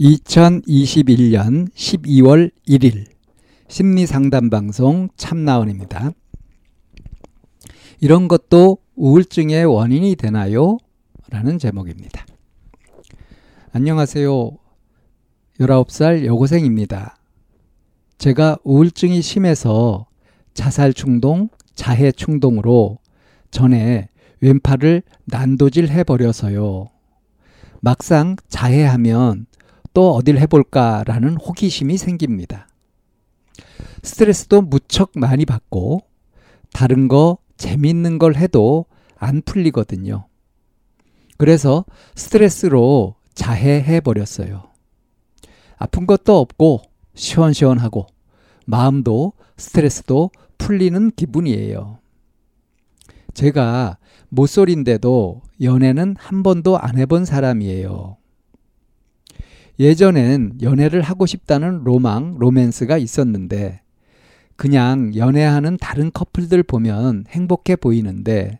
2021년 12월 1일 심리 상담 방송 참나원입니다. 이런 것도 우울증의 원인이 되나요? 라는 제목입니다. 안녕하세요. 19살 여고생입니다. 제가 우울증이 심해서 자살 충동, 자해 충동으로 전에 왼팔을 난도질 해버려서요. 막상 자해하면 또 어딜 해볼까라는 호기심이 생깁니다. 스트레스도 무척 많이 받고 다른 거 재밌는 걸 해도 안 풀리거든요. 그래서 스트레스로 자해해 버렸어요. 아픈 것도 없고 시원시원하고 마음도 스트레스도 풀리는 기분이에요. 제가 모쏠인데도 연애는 한 번도 안 해본 사람이에요. 예전엔 연애를 하고 싶다는 로망, 로맨스가 있었는데 그냥 연애하는 다른 커플들 보면 행복해 보이는데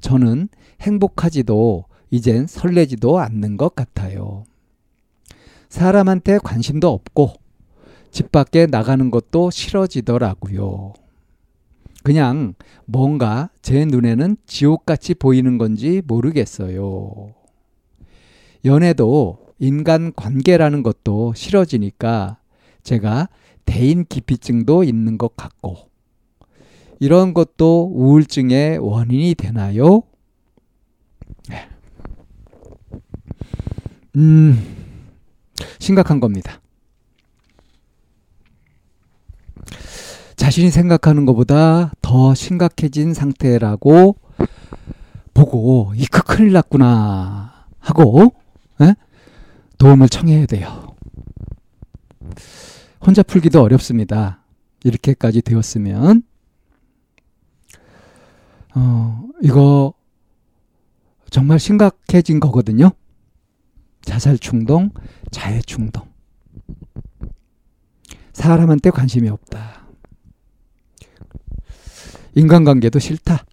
저는 행복하지도 이젠 설레지도 않는 것 같아요. 사람한테 관심도 없고 집 밖에 나가는 것도 싫어지더라고요. 그냥 뭔가 제 눈에는 지옥같이 보이는 건지 모르겠어요. 연애도 인간 관계라는 것도 싫어지니까 제가 대인 기피증도 있는 것 같고 이런 것도 우울증의 원인이 되나요? 네. 음, 심각한 겁니다. 자신이 생각하는 것보다 더 심각해진 상태라고 보고 이크 큰일 났구나 하고 에? 예? 도움을 청해야 돼요. 혼자 풀기도 어렵습니다. 이렇게까지 되었으면 어, 이거 정말 심각해진 거거든요. 자살 충동, 자해 충동. 사람한테 관심이 없다. 인간관계도 싫다.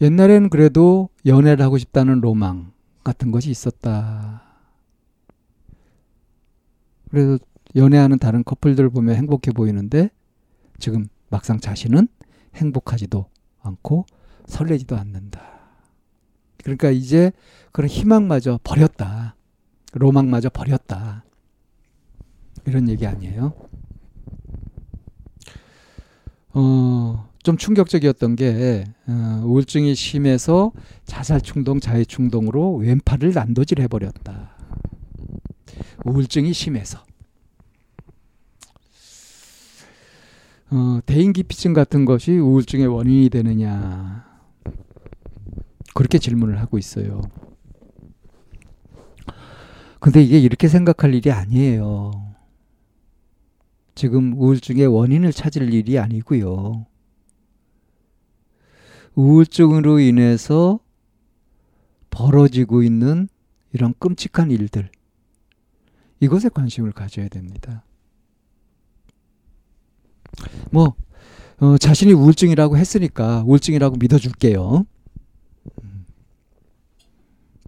옛날에는 그래도 연애를 하고 싶다는 로망 같은 것이 있었다. 그래서 연애하는 다른 커플들 보면 행복해 보이는데 지금 막상 자신은 행복하지도 않고 설레지도 않는다. 그러니까 이제 그런 희망마저 버렸다. 로망마저 버렸다. 이런 얘기 아니에요. 어, 좀 충격적이었던 게 어, 우울증이 심해서 자살 충동, 자해 충동으로 왼팔을 난도질 해버렸다. 우울증이 심해서. 어, 대인기피증 같은 것이 우울증의 원인이 되느냐. 그렇게 질문을 하고 있어요. 근데 이게 이렇게 생각할 일이 아니에요. 지금 우울증의 원인을 찾을 일이 아니고요. 우울증으로 인해서 벌어지고 있는 이런 끔찍한 일들. 이것에 관심을 가져야 됩니다. 뭐, 어, 자신이 우울증이라고 했으니까 우울증이라고 믿어줄게요. 음.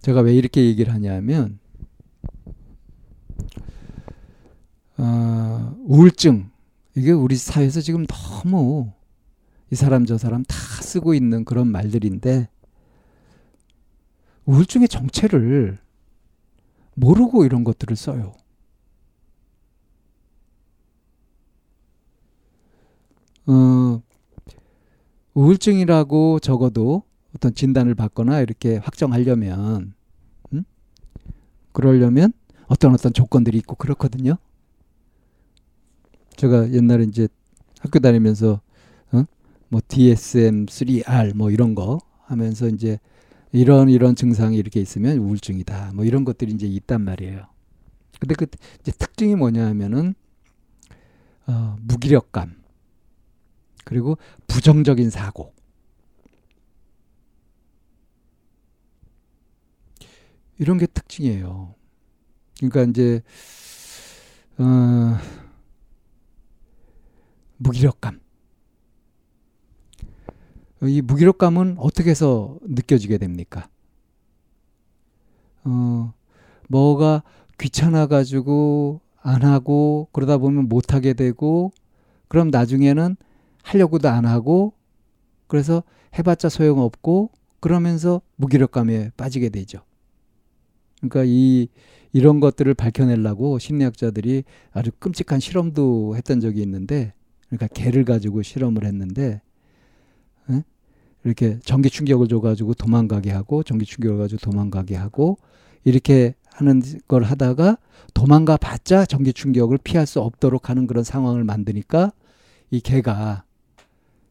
제가 왜 이렇게 얘기를 하냐면, 어, 우울증. 이게 우리 사회에서 지금 너무 이 사람 저 사람 다 쓰고 있는 그런 말들인데, 우울증의 정체를 모르고 이런 것들을 써요. 어, 우울증이라고 적어도 어떤 진단을 받거나 이렇게 확정하려면, 음? 그러려면 어떤 어떤 조건들이 있고 그렇거든요. 제가 옛날에 이제 학교 다니면서 어? 뭐 DSM-3R 뭐 이런 거 하면서 이제 이런 이런 증상이 이렇게 있으면 우울증이다. 뭐 이런 것들이 이제 있단 말이에요. 근데 그 이제 특징이 뭐냐 하면은 어, 무기력감 그리고 부정적인 사고 이런 게 특징이에요. 그러니까 이제 어, 무기력감 이 무기력감은 어떻게 해서 느껴지게 됩니까? 어, 뭐가 귀찮아가지고 안 하고 그러다 보면 못하게 되고 그럼 나중에는 하려고도 안 하고 그래서 해봤자 소용없고 그러면서 무기력감에 빠지게 되죠. 그러니까 이 이런 것들을 밝혀내려고 심리학자들이 아주 끔찍한 실험도 했던 적이 있는데 그러니까 개를 가지고 실험을 했는데 이렇게 전기 충격을 줘가지고 도망가게 하고 전기 충격을 가지고 도망가게 하고 이렇게 하는 걸 하다가 도망가 봤자 전기 충격을 피할 수 없도록 하는 그런 상황을 만드니까 이 개가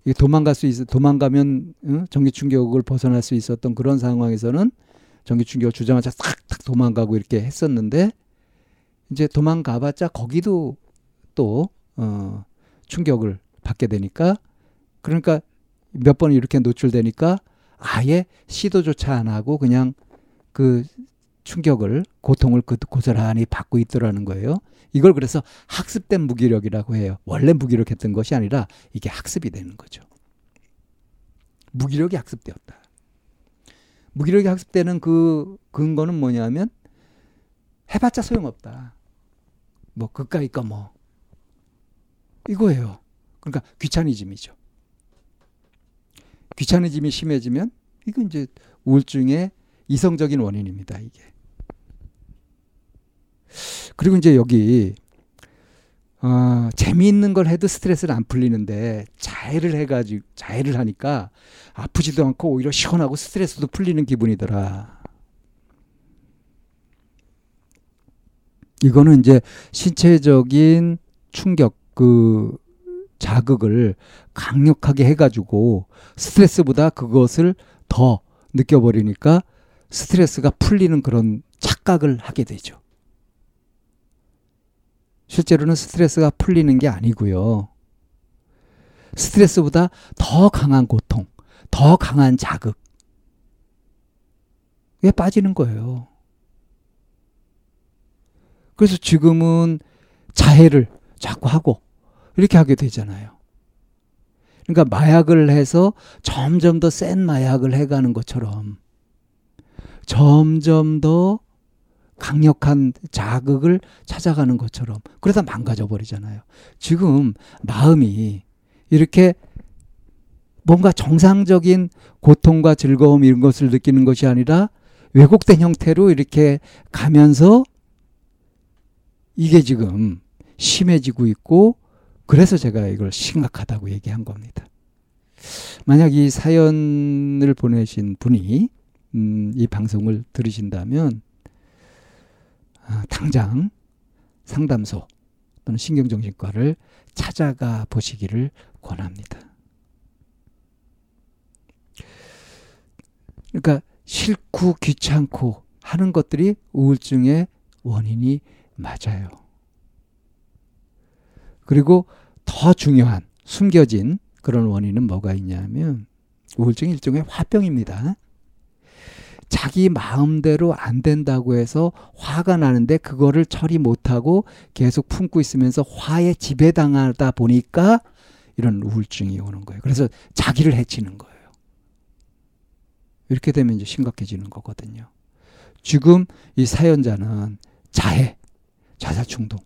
이 도망갈 수 있어 도망가면 응? 전기 충격을 벗어날 수 있었던 그런 상황에서는 전기 충격을 주자마자 싹탁 도망가고 이렇게 했었는데 이제 도망가봤자 거기도 또 어, 충격을 받게 되니까 그러니까 몇 번 이렇게 노출되니까 아예 시도조차 안 하고 그냥 그 충격을 고통을 그 고스란히 받고 있더라는 거예요. 이걸 그래서 학습된 무기력이라고 해요. 원래 무기력했던 것이 아니라 이게 학습이 되는 거죠. 무기력이 학습되었다. 무기력이 학습되는 그 근거는 뭐냐면 해봤자 소용없다. 뭐 그까이까 뭐 이거예요. 그러니까 귀차니즘이죠. 귀차니즘이 심해지면 이건 이제 우울증의 이성적인 원인입니다. 이게. 그리고 이제 여기 어, 재미있는 걸 해도 스트레스를 안 풀리는데 자해를 해가지고 자해를 하니까 아프지도 않고 오히려 시원하고 스트레스도 풀리는 기분이더라. 이거는 이제 신체적인 충격 그 자극을 강력하게 해가지고 스트레스보다 그것을 더 느껴버리니까 스트레스가 풀리는 그런 착각을 하게 되죠. 실제로는 스트레스가 풀리는 게 아니고요. 스트레스보다 더 강한 고통, 더 강한 자극. 에 빠지는 거예요. 그래서 지금은 자해를 자꾸 하고 이렇게 하게 되잖아요. 그러니까 마약을 해서 점점 더 센 마약을 해가는 것처럼 점점 더 강력한 자극을 찾아가는 것처럼 그러다 망가져 버리잖아요. 지금 마음이 이렇게 뭔가 정상적인 고통과 즐거움 이런 것을 느끼는 것이 아니라 왜곡된 형태로 이렇게 가면서 이게 지금 심해지고 있고 그래서 제가 이걸 심각하다고 얘기한 겁니다. 만약 이 사연을 보내신 분이 음, 이 방송을 들으신다면 아, 당장 상담소 또는 신경정신과를 찾아가 보시기를 권합니다. 그러니까 싫고 귀찮고 하는 것들이 우울증의 원인이 맞아요. 그리고 더 중요한 숨겨진 그런 원인은 뭐가 있냐면 우울증 일종의 화병입니다. 자기 마음대로 안 된다고 해서 화가 나는데 그거를 처리 못하고 계속 품고 있으면서 화에 지배당하다 보니까 이런 우울증이 오는 거예요. 그래서 자기를 해치는 거예요. 이렇게 되면 이제 심각해지는 거거든요. 지금 이 사연자는 자해, 자살 충동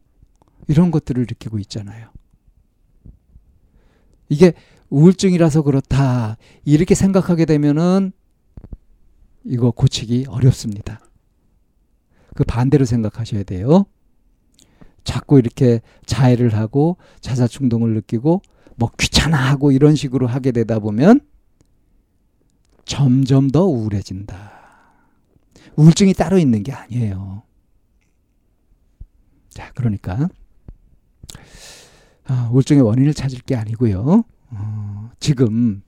이런 것들을 느끼고 있잖아요. 이게 우울증이라서 그렇다. 이렇게 생각하게 되면은 이거 고치기 어렵습니다. 그 반대로 생각하셔야 돼요. 자꾸 이렇게 자해를 하고 자살 충동을 느끼고 뭐 귀찮아하고 이런 식으로 하게 되다 보면 점점 더 우울해진다. 우울증이 따로 있는 게 아니에요. 자, 그러니까 아, 우울증의 원인을 찾을 게 아니고요. 어, 지금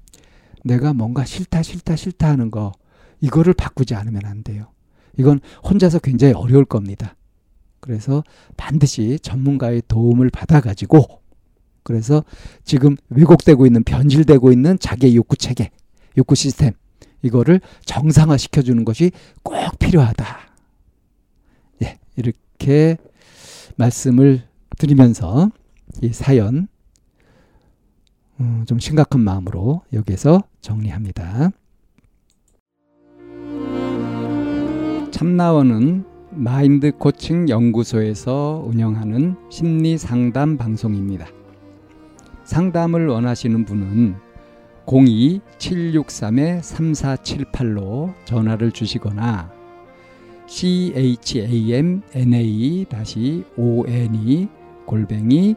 내가 뭔가 싫다 싫다 싫다 하는 거 이거를 바꾸지 않으면 안 돼요. 이건 혼자서 굉장히 어려울 겁니다. 그래서 반드시 전문가의 도움을 받아가지고 그래서 지금 왜곡되고 있는 변질되고 있는 자기의 욕구 체계, 욕구 시스템 이거를 정상화 시켜주는 것이 꼭 필요하다. 예, 이렇게 말씀을 드리면서 이 사연 음, 좀 심각한 마음으로 여기에서 정리합니다. 참나원은 마인드 코칭 연구소에서 운영하는 심리 상담 방송입니다. 상담을 원하시는 분은 02-763-3478로 전화를 주시거나 chamna-one 골뱅이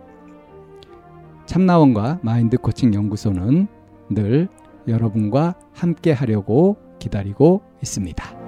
참나원과 마인드 코칭 연구소는 늘 여러분과 함께 하려고 기다리고 있습니다.